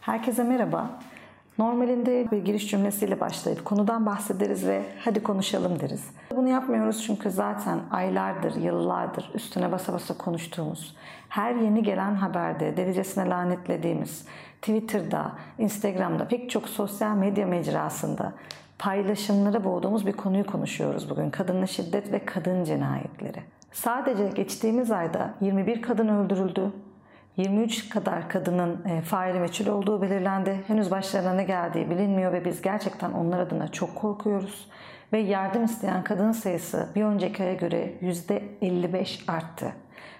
Herkese merhaba. Normalinde bir giriş cümlesiyle başlayıp konudan bahsederiz ve hadi konuşalım deriz. Bunu yapmıyoruz çünkü zaten aylardır, yıllardır üstüne basa basa konuştuğumuz, her yeni gelen haberde delicesine lanetlediğimiz, Twitter'da, Instagram'da, pek çok sosyal medya mecrasında paylaşımlara boğduğumuz bir konuyu konuşuyoruz bugün. Kadınla şiddet ve kadın cinayetleri. Sadece geçtiğimiz ayda 21 kadın öldürüldü, 23 kadar kadının e, faili meçhul olduğu belirlendi. Henüz başlarına ne geldiği bilinmiyor ve biz gerçekten onlar adına çok korkuyoruz. Ve yardım isteyen kadın sayısı bir önceki aya göre %55 arttı.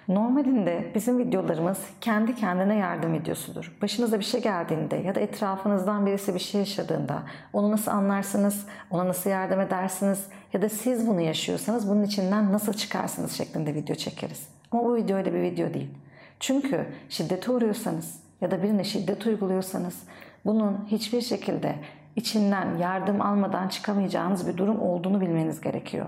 Normalinde bizim videolarımız kendi kendine yardım videosudur. Başınıza bir şey geldiğinde ya da etrafınızdan birisi bir şey yaşadığında onu nasıl anlarsınız, ona nasıl yardım edersiniz ya da siz bunu yaşıyorsanız bunun içinden nasıl çıkarsınız şeklinde video çekeriz. Ama bu video öyle bir video değil. Çünkü şiddete uğruyorsanız ya da birine şiddet uyguluyorsanız bunun hiçbir şekilde içinden yardım almadan çıkamayacağınız bir durum olduğunu bilmeniz gerekiyor.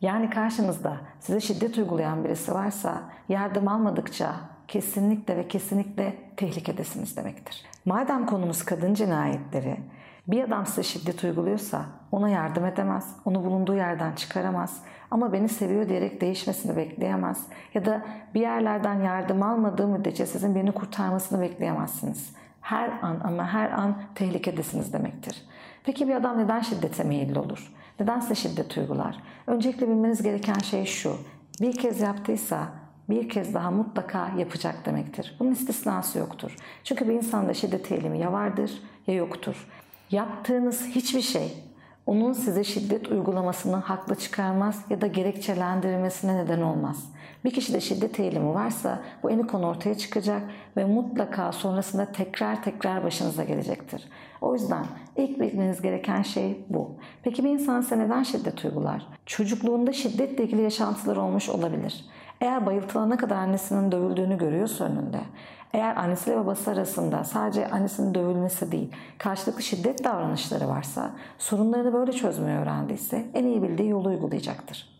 Yani karşınızda size şiddet uygulayan birisi varsa yardım almadıkça kesinlikle ve kesinlikle tehlikedesiniz demektir. Madem konumuz kadın cinayetleri, bir adam size şiddet uyguluyorsa ona yardım edemez, onu bulunduğu yerden çıkaramaz ama beni seviyor diyerek değişmesini bekleyemez ya da bir yerlerden yardım almadığı müddetçe sizin birini kurtarmasını bekleyemezsiniz. Her an ama her an tehlikedesiniz demektir. Peki bir adam neden şiddete meyilli olur? Neden size şiddet uygular? Öncelikle bilmeniz gereken şey şu. Bir kez yaptıysa bir kez daha mutlaka yapacak demektir. Bunun istisnası yoktur. Çünkü bir insanda şiddet eğilimi ya vardır ya yoktur. Yaptığınız hiçbir şey onun size şiddet uygulamasını haklı çıkarmaz ya da gerekçelendirmesine neden olmaz. Bir kişide şiddet eğilimi varsa bu en konu ortaya çıkacak ve mutlaka sonrasında tekrar tekrar başınıza gelecektir. O yüzden ilk bilmeniz gereken şey bu. Peki bir insan size neden şiddet uygular? Çocukluğunda şiddetle ilgili yaşantılar olmuş olabilir. Eğer bayıltılana kadar annesinin dövüldüğünü görüyorsa önünde, eğer annesiyle babası arasında sadece annesinin dövülmesi değil, karşılıklı şiddet davranışları varsa, sorunlarını böyle çözmeyi öğrendiyse en iyi bildiği yolu uygulayacaktır.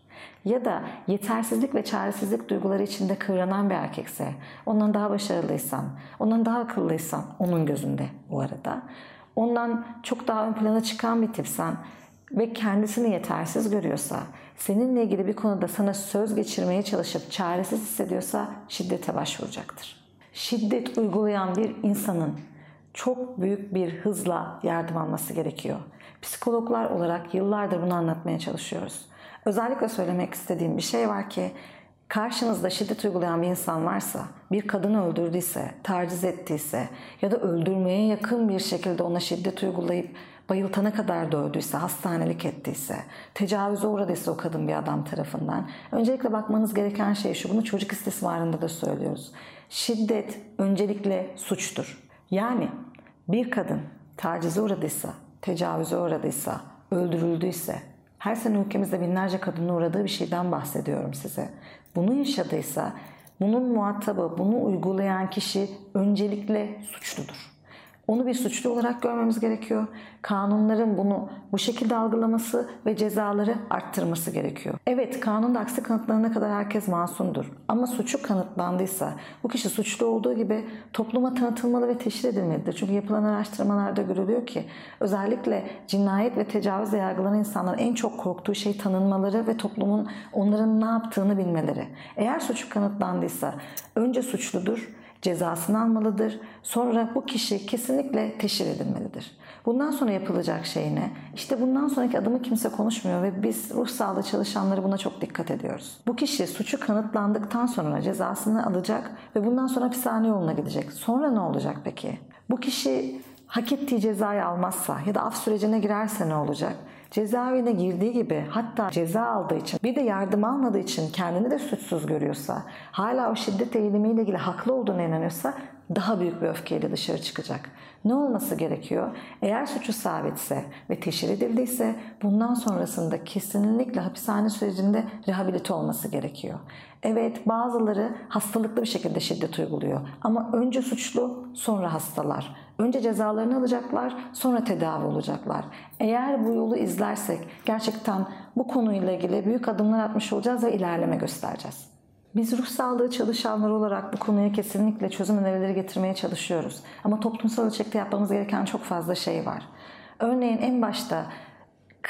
Ya da yetersizlik ve çaresizlik duyguları içinde kıvranan bir erkekse, ondan daha başarılıysan, ondan daha akıllıysan, onun gözünde bu arada, ondan çok daha ön plana çıkan bir tipsen ve kendisini yetersiz görüyorsa, seninle ilgili bir konuda sana söz geçirmeye çalışıp çaresiz hissediyorsa şiddete başvuracaktır şiddet uygulayan bir insanın çok büyük bir hızla yardım alması gerekiyor. Psikologlar olarak yıllardır bunu anlatmaya çalışıyoruz. Özellikle söylemek istediğim bir şey var ki karşınızda şiddet uygulayan bir insan varsa, bir kadını öldürdüyse, taciz ettiyse ya da öldürmeye yakın bir şekilde ona şiddet uygulayıp bayıltana kadar dövdüyse, hastanelik ettiyse, tecavüze uğradıysa o kadın bir adam tarafından. Öncelikle bakmanız gereken şey şu, bunu çocuk istismarında da söylüyoruz. Şiddet öncelikle suçtur. Yani bir kadın tacize uğradıysa, tecavüze uğradıysa, öldürüldüyse, her sene ülkemizde binlerce kadının uğradığı bir şeyden bahsediyorum size. Bunu yaşadıysa bunun muhatabı, bunu uygulayan kişi öncelikle suçludur. Onu bir suçlu olarak görmemiz gerekiyor. Kanunların bunu bu şekilde algılaması ve cezaları arttırması gerekiyor. Evet kanunda aksi kanıtlanana kadar herkes masumdur. Ama suçu kanıtlandıysa bu kişi suçlu olduğu gibi topluma tanıtılmalı ve teşhir edilmelidir. Çünkü yapılan araştırmalarda görülüyor ki özellikle cinayet ve tecavüzle yargılanan insanların en çok korktuğu şey tanınmaları ve toplumun onların ne yaptığını bilmeleri. Eğer suçu kanıtlandıysa önce suçludur cezasını almalıdır. Sonra bu kişi kesinlikle teşhir edilmelidir. Bundan sonra yapılacak şey ne? İşte bundan sonraki adımı kimse konuşmuyor ve biz ruh sağlığı çalışanları buna çok dikkat ediyoruz. Bu kişi suçu kanıtlandıktan sonra cezasını alacak ve bundan sonra hapishane yoluna gidecek. Sonra ne olacak peki? Bu kişi hak ettiği cezayı almazsa ya da af sürecine girerse ne olacak? Cezaevine girdiği gibi hatta ceza aldığı için bir de yardım almadığı için kendini de suçsuz görüyorsa hala o şiddet eğilimiyle ilgili haklı olduğuna inanıyorsa daha büyük bir öfkeyle dışarı çıkacak. Ne olması gerekiyor? Eğer suçu sabitse ve teşhir edildiyse bundan sonrasında kesinlikle hapishane sürecinde rehabilite olması gerekiyor. Evet bazıları hastalıklı bir şekilde şiddet uyguluyor ama önce suçlu sonra hastalar. Önce cezalarını alacaklar sonra tedavi olacaklar. Eğer bu yolu izlersek gerçekten bu konuyla ilgili büyük adımlar atmış olacağız ve ilerleme göstereceğiz. Biz ruh sağlığı çalışanları olarak bu konuya kesinlikle çözüm önerileri getirmeye çalışıyoruz. Ama toplumsal ölçekte yapmamız gereken çok fazla şey var. Örneğin en başta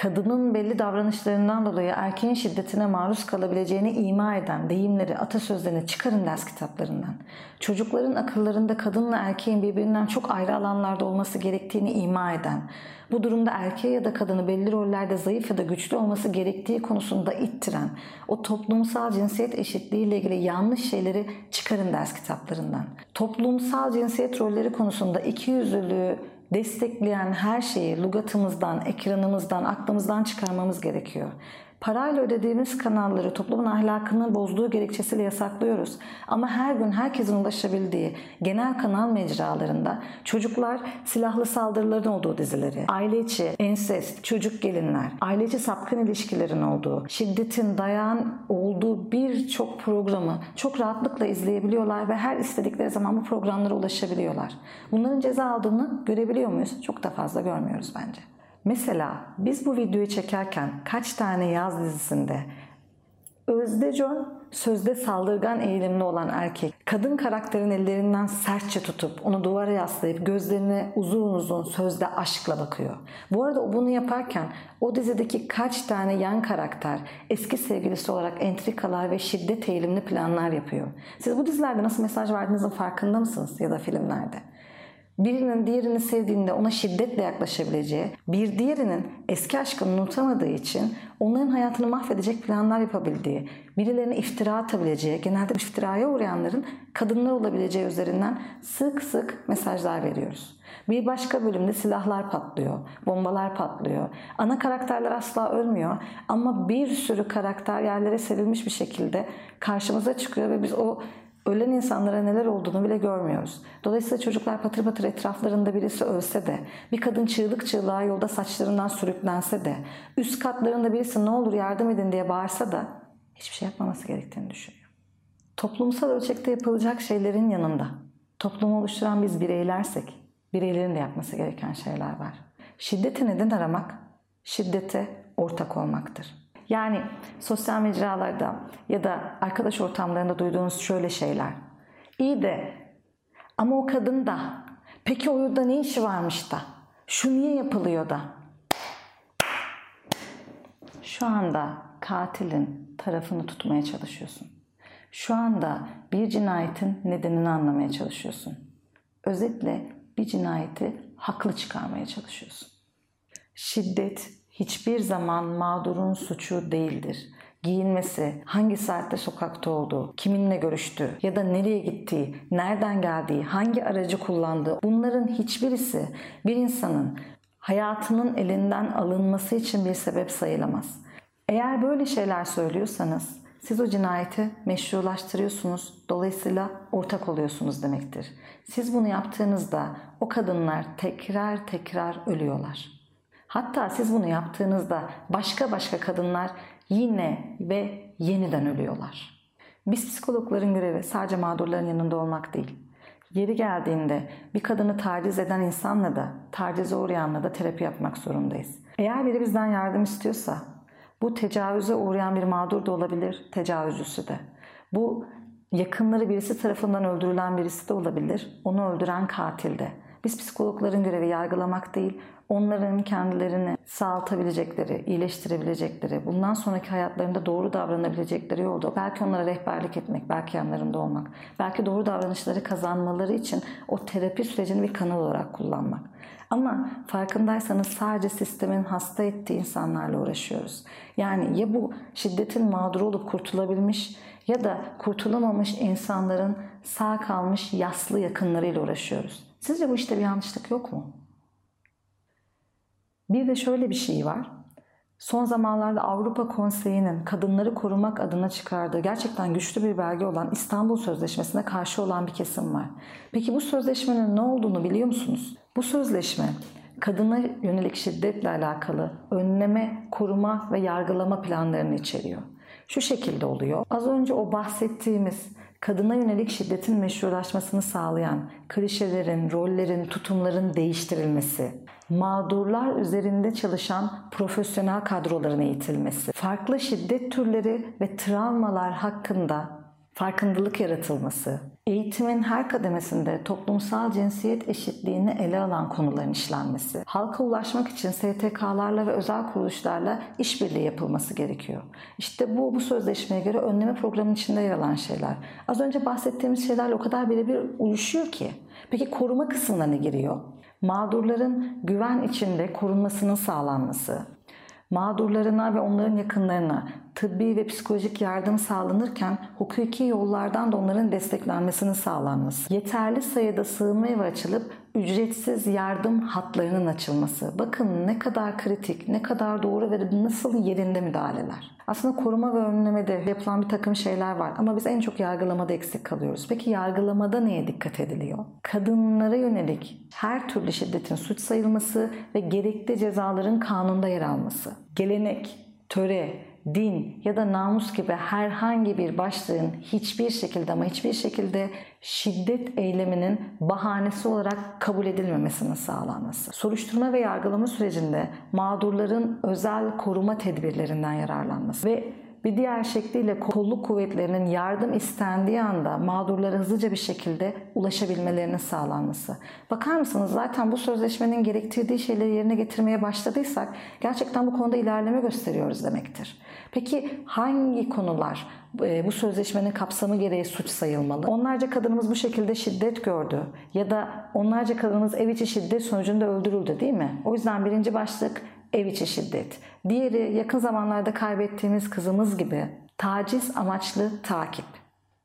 kadının belli davranışlarından dolayı erkeğin şiddetine maruz kalabileceğini ima eden deyimleri, atasözlerini çıkarın ders kitaplarından. Çocukların akıllarında kadınla erkeğin birbirinden çok ayrı alanlarda olması gerektiğini ima eden, bu durumda erkeğe ya da kadını belli rollerde zayıf ya da güçlü olması gerektiği konusunda ittiren, o toplumsal cinsiyet eşitliği ile ilgili yanlış şeyleri çıkarın ders kitaplarından. Toplumsal cinsiyet rolleri konusunda ikiyüzlülüğü destekleyen her şeyi lugatımızdan, ekranımızdan, aklımızdan çıkarmamız gerekiyor. Parayla ödediğimiz kanalları toplumun ahlakını bozduğu gerekçesiyle yasaklıyoruz. Ama her gün herkesin ulaşabildiği genel kanal mecralarında çocuklar silahlı saldırıların olduğu dizileri, aile içi ensest, çocuk gelinler, aile içi sapkın ilişkilerin olduğu, şiddetin, dayağın olduğu birçok programı çok rahatlıkla izleyebiliyorlar ve her istedikleri zaman bu programlara ulaşabiliyorlar. Bunların ceza aldığını görebiliyor muyuz? Çok da fazla görmüyoruz bence. Mesela biz bu videoyu çekerken kaç tane yaz dizisinde Özde John sözde saldırgan eğilimli olan erkek kadın karakterin ellerinden sertçe tutup onu duvara yaslayıp gözlerine uzun uzun sözde aşkla bakıyor. Bu arada o bunu yaparken o dizideki kaç tane yan karakter eski sevgilisi olarak entrikalar ve şiddet eğilimli planlar yapıyor. Siz bu dizilerde nasıl mesaj verdiğinizin farkında mısınız ya da filmlerde? Birinin diğerini sevdiğinde ona şiddetle yaklaşabileceği, bir diğerinin eski aşkını unutamadığı için onların hayatını mahvedecek planlar yapabildiği, birilerine iftira atabileceği, genelde iftiraya uğrayanların kadınlar olabileceği üzerinden sık sık mesajlar veriyoruz. Bir başka bölümde silahlar patlıyor, bombalar patlıyor. Ana karakterler asla ölmüyor ama bir sürü karakter yerlere serilmiş bir şekilde karşımıza çıkıyor ve biz o ölen insanlara neler olduğunu bile görmüyoruz. Dolayısıyla çocuklar patır patır etraflarında birisi ölse de, bir kadın çığlık çığlığa yolda saçlarından sürüklense de, üst katlarında birisi ne olur yardım edin diye bağırsa da hiçbir şey yapmaması gerektiğini düşünüyor. Toplumsal ölçekte yapılacak şeylerin yanında toplumu oluşturan biz bireylersek, bireylerin de yapması gereken şeyler var. Şiddeti neden aramak? Şiddete ortak olmaktır. Yani sosyal mecralarda ya da arkadaş ortamlarında duyduğunuz şöyle şeyler. İyi de ama o kadın da peki o yurda ne işi varmış da? Şu niye yapılıyor da? Şu anda katilin tarafını tutmaya çalışıyorsun. Şu anda bir cinayetin nedenini anlamaya çalışıyorsun. Özetle bir cinayeti haklı çıkarmaya çalışıyorsun. Şiddet hiçbir zaman mağdurun suçu değildir. Giyinmesi, hangi saatte sokakta olduğu, kiminle görüştüğü ya da nereye gittiği, nereden geldiği, hangi aracı kullandığı bunların hiçbirisi bir insanın hayatının elinden alınması için bir sebep sayılamaz. Eğer böyle şeyler söylüyorsanız siz o cinayeti meşrulaştırıyorsunuz. Dolayısıyla ortak oluyorsunuz demektir. Siz bunu yaptığınızda o kadınlar tekrar tekrar ölüyorlar. Hatta siz bunu yaptığınızda başka başka kadınlar yine ve yeniden ölüyorlar. Biz psikologların görevi sadece mağdurların yanında olmak değil. Yeri geldiğinde bir kadını taciz eden insanla da, tacize uğrayanla da terapi yapmak zorundayız. Eğer biri bizden yardım istiyorsa, bu tecavüze uğrayan bir mağdur da olabilir, tecavüzcüsü de. Bu yakınları birisi tarafından öldürülen birisi de olabilir, onu öldüren katil de. Biz psikologların görevi yargılamak değil, onların kendilerini sağaltabilecekleri, iyileştirebilecekleri, bundan sonraki hayatlarında doğru davranabilecekleri yolda belki onlara rehberlik etmek, belki yanlarında olmak, belki doğru davranışları kazanmaları için o terapi sürecini bir kanal olarak kullanmak. Ama farkındaysanız sadece sistemin hasta ettiği insanlarla uğraşıyoruz. Yani ya bu şiddetin mağduru olup kurtulabilmiş ya da kurtulamamış insanların sağ kalmış yaslı yakınlarıyla uğraşıyoruz. Sizce bu işte bir yanlışlık yok mu? Bir de şöyle bir şey var. Son zamanlarda Avrupa Konseyi'nin kadınları korumak adına çıkardığı gerçekten güçlü bir belge olan İstanbul Sözleşmesi'ne karşı olan bir kesim var. Peki bu sözleşmenin ne olduğunu biliyor musunuz? Bu sözleşme kadına yönelik şiddetle alakalı önleme, koruma ve yargılama planlarını içeriyor. Şu şekilde oluyor. Az önce o bahsettiğimiz kadına yönelik şiddetin meşrulaşmasını sağlayan klişelerin, rollerin, tutumların değiştirilmesi, mağdurlar üzerinde çalışan profesyonel kadroların eğitilmesi, farklı şiddet türleri ve travmalar hakkında farkındalık yaratılması, eğitimin her kademesinde toplumsal cinsiyet eşitliğini ele alan konuların işlenmesi, halka ulaşmak için STK'larla ve özel kuruluşlarla işbirliği yapılması gerekiyor. İşte bu bu sözleşmeye göre önleme programının içinde yer alan şeyler. Az önce bahsettiğimiz şeylerle o kadar birebir uyuşuyor ki. Peki koruma kısmına ne giriyor? Mağdurların güven içinde korunmasının sağlanması, mağdurlarına ve onların yakınlarına tıbbi ve psikolojik yardım sağlanırken hukuki yollardan da onların desteklenmesinin sağlanması, yeterli sayıda sığınma evi açılıp ücretsiz yardım hatlarının açılması. Bakın ne kadar kritik, ne kadar doğru ve nasıl yerinde müdahaleler. Aslında koruma ve önlemede yapılan bir takım şeyler var ama biz en çok yargılamada eksik kalıyoruz. Peki yargılamada neye dikkat ediliyor? Kadınlara yönelik her türlü şiddetin suç sayılması ve gerekli cezaların kanunda yer alması. Gelenek, töre, din ya da namus gibi herhangi bir başlığın hiçbir şekilde ama hiçbir şekilde şiddet eyleminin bahanesi olarak kabul edilmemesinin sağlanması. Soruşturma ve yargılama sürecinde mağdurların özel koruma tedbirlerinden yararlanması ve bir diğer şekliyle kolluk kuvvetlerinin yardım istendiği anda mağdurlara hızlıca bir şekilde ulaşabilmelerinin sağlanması. Bakar mısınız zaten bu sözleşmenin gerektirdiği şeyleri yerine getirmeye başladıysak gerçekten bu konuda ilerleme gösteriyoruz demektir. Peki hangi konular e, bu sözleşmenin kapsamı gereği suç sayılmalı? Onlarca kadınımız bu şekilde şiddet gördü ya da onlarca kadınımız ev içi şiddet sonucunda öldürüldü değil mi? O yüzden birinci başlık ev içi şiddet. Diğeri yakın zamanlarda kaybettiğimiz kızımız gibi taciz amaçlı takip.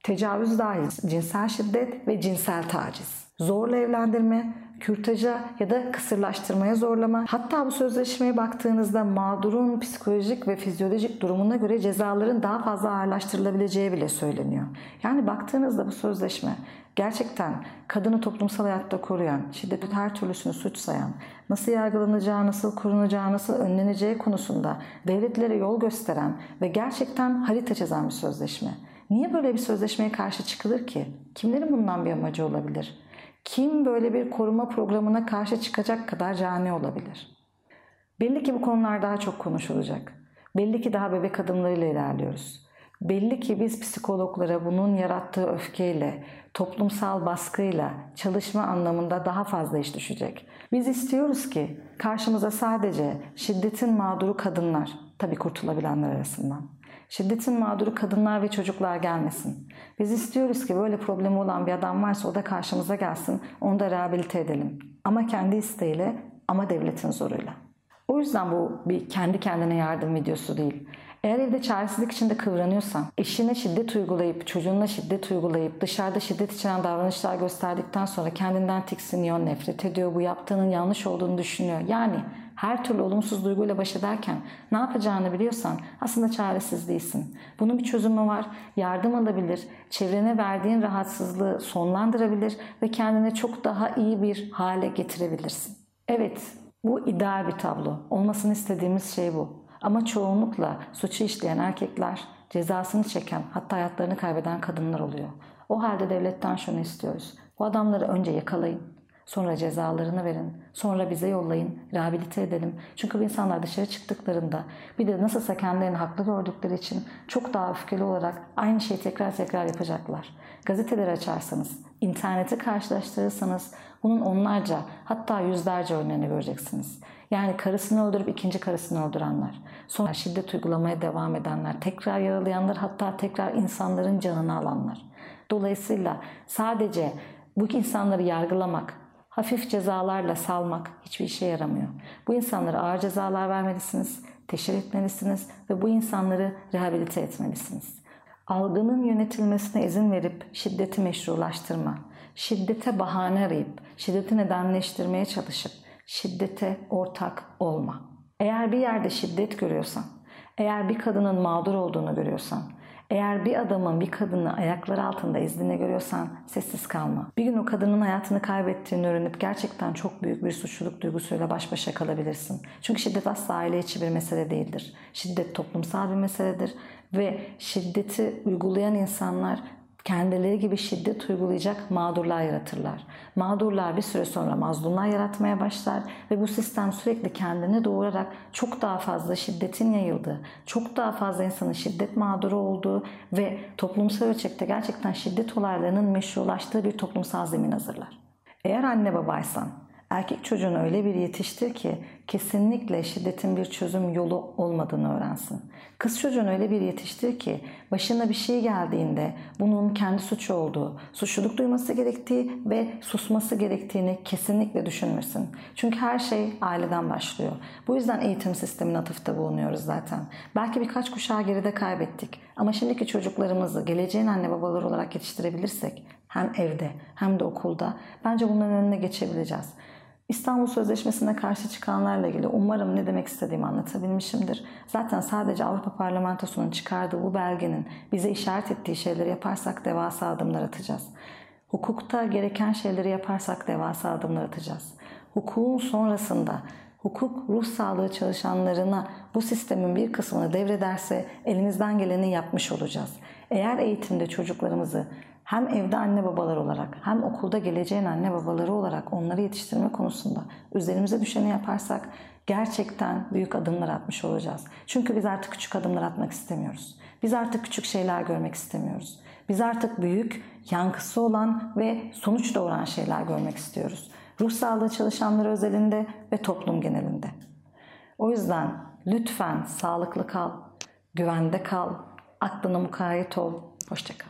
Tecavüz dahil cinsel şiddet ve cinsel taciz. Zorla evlendirme, kürtaja ya da kısırlaştırmaya zorlama. Hatta bu sözleşmeye baktığınızda mağdurun psikolojik ve fizyolojik durumuna göre cezaların daha fazla ağırlaştırılabileceği bile söyleniyor. Yani baktığınızda bu sözleşme gerçekten kadını toplumsal hayatta koruyan, şiddetin her türlüsünü suç sayan, nasıl yargılanacağı, nasıl korunacağı, nasıl önleneceği konusunda devletlere yol gösteren ve gerçekten harita çizen bir sözleşme. Niye böyle bir sözleşmeye karşı çıkılır ki? Kimlerin bundan bir amacı olabilir? Kim böyle bir koruma programına karşı çıkacak kadar cani olabilir? Belli ki bu konular daha çok konuşulacak. Belli ki daha bebek adımlarıyla ilerliyoruz. Belli ki biz psikologlara bunun yarattığı öfkeyle, toplumsal baskıyla çalışma anlamında daha fazla iş düşecek. Biz istiyoruz ki karşımıza sadece şiddetin mağduru kadınlar, tabii kurtulabilenler arasından, şiddetin mağduru kadınlar ve çocuklar gelmesin. Biz istiyoruz ki böyle problemi olan bir adam varsa o da karşımıza gelsin, onu da rehabilite edelim. Ama kendi isteğiyle ama devletin zoruyla. O yüzden bu bir kendi kendine yardım videosu değil. Eğer evde çaresizlik içinde kıvranıyorsan, eşine şiddet uygulayıp, çocuğuna şiddet uygulayıp, dışarıda şiddet içeren davranışlar gösterdikten sonra kendinden tiksiniyor, nefret ediyor, bu yaptığının yanlış olduğunu düşünüyor. Yani her türlü olumsuz duyguyla baş ederken ne yapacağını biliyorsan aslında çaresiz değilsin. Bunun bir çözümü var. Yardım alabilir, çevrene verdiğin rahatsızlığı sonlandırabilir ve kendine çok daha iyi bir hale getirebilirsin. Evet, bu ideal bir tablo. Olmasını istediğimiz şey bu. Ama çoğunlukla suçu işleyen erkekler, cezasını çeken, hatta hayatlarını kaybeden kadınlar oluyor. O halde devletten şunu istiyoruz. Bu adamları önce yakalayın, sonra cezalarını verin, sonra bize yollayın, rehabilite edelim. Çünkü bu insanlar dışarı çıktıklarında bir de nasılsa kendilerini haklı gördükleri için çok daha öfkeli olarak aynı şeyi tekrar tekrar yapacaklar. Gazeteleri açarsanız, interneti karşılaştırırsanız bunun onlarca hatta yüzlerce örneğini göreceksiniz. Yani karısını öldürüp ikinci karısını öldürenler, sonra şiddet uygulamaya devam edenler, tekrar yaralayanlar hatta tekrar insanların canını alanlar. Dolayısıyla sadece bu insanları yargılamak, hafif cezalarla salmak hiçbir işe yaramıyor. Bu insanlara ağır cezalar vermelisiniz, teşhir etmelisiniz ve bu insanları rehabilite etmelisiniz. Algının yönetilmesine izin verip şiddeti meşrulaştırma, şiddete bahane arayıp, şiddeti nedenleştirmeye çalışıp, şiddete ortak olma. Eğer bir yerde şiddet görüyorsan, eğer bir kadının mağdur olduğunu görüyorsan, eğer bir adamın bir kadını ayakları altında ezdiğini görüyorsan sessiz kalma. Bir gün o kadının hayatını kaybettiğini öğrenip gerçekten çok büyük bir suçluluk duygusuyla baş başa kalabilirsin. Çünkü şiddet asla aile içi bir mesele değildir. Şiddet toplumsal bir meseledir ve şiddeti uygulayan insanlar kendileri gibi şiddet uygulayacak mağdurlar yaratırlar. Mağdurlar bir süre sonra mazlumlar yaratmaya başlar ve bu sistem sürekli kendini doğurarak çok daha fazla şiddetin yayıldığı, çok daha fazla insanın şiddet mağduru olduğu ve toplumsal ölçekte gerçekten şiddet olaylarının meşrulaştığı bir toplumsal zemin hazırlar. Eğer anne babaysan Erkek çocuğunu öyle bir yetiştir ki kesinlikle şiddetin bir çözüm yolu olmadığını öğrensin. Kız çocuğunu öyle bir yetiştir ki başına bir şey geldiğinde bunun kendi suçu olduğu, suçluluk duyması gerektiği ve susması gerektiğini kesinlikle düşünmesin. Çünkü her şey aileden başlıyor. Bu yüzden eğitim sistemine atıfta bulunuyoruz zaten. Belki birkaç kuşağı geride kaybettik. Ama şimdiki çocuklarımızı geleceğin anne babaları olarak yetiştirebilirsek hem evde hem de okulda bence bunların önüne geçebileceğiz. İstanbul Sözleşmesi'ne karşı çıkanlarla ilgili umarım ne demek istediğimi anlatabilmişimdir. Zaten sadece Avrupa Parlamentosu'nun çıkardığı bu belgenin bize işaret ettiği şeyleri yaparsak devasa adımlar atacağız. Hukukta gereken şeyleri yaparsak devasa adımlar atacağız. Hukukun sonrasında hukuk ruh sağlığı çalışanlarına bu sistemin bir kısmını devrederse elimizden geleni yapmış olacağız. Eğer eğitimde çocuklarımızı hem evde anne babalar olarak hem okulda geleceğin anne babaları olarak onları yetiştirme konusunda üzerimize düşeni yaparsak gerçekten büyük adımlar atmış olacağız. Çünkü biz artık küçük adımlar atmak istemiyoruz. Biz artık küçük şeyler görmek istemiyoruz. Biz artık büyük, yankısı olan ve sonuç doğuran şeyler görmek istiyoruz. Ruh sağlığı çalışanları özelinde ve toplum genelinde. O yüzden lütfen sağlıklı kal, güvende kal, aklına mukayyet ol, hoşçakal.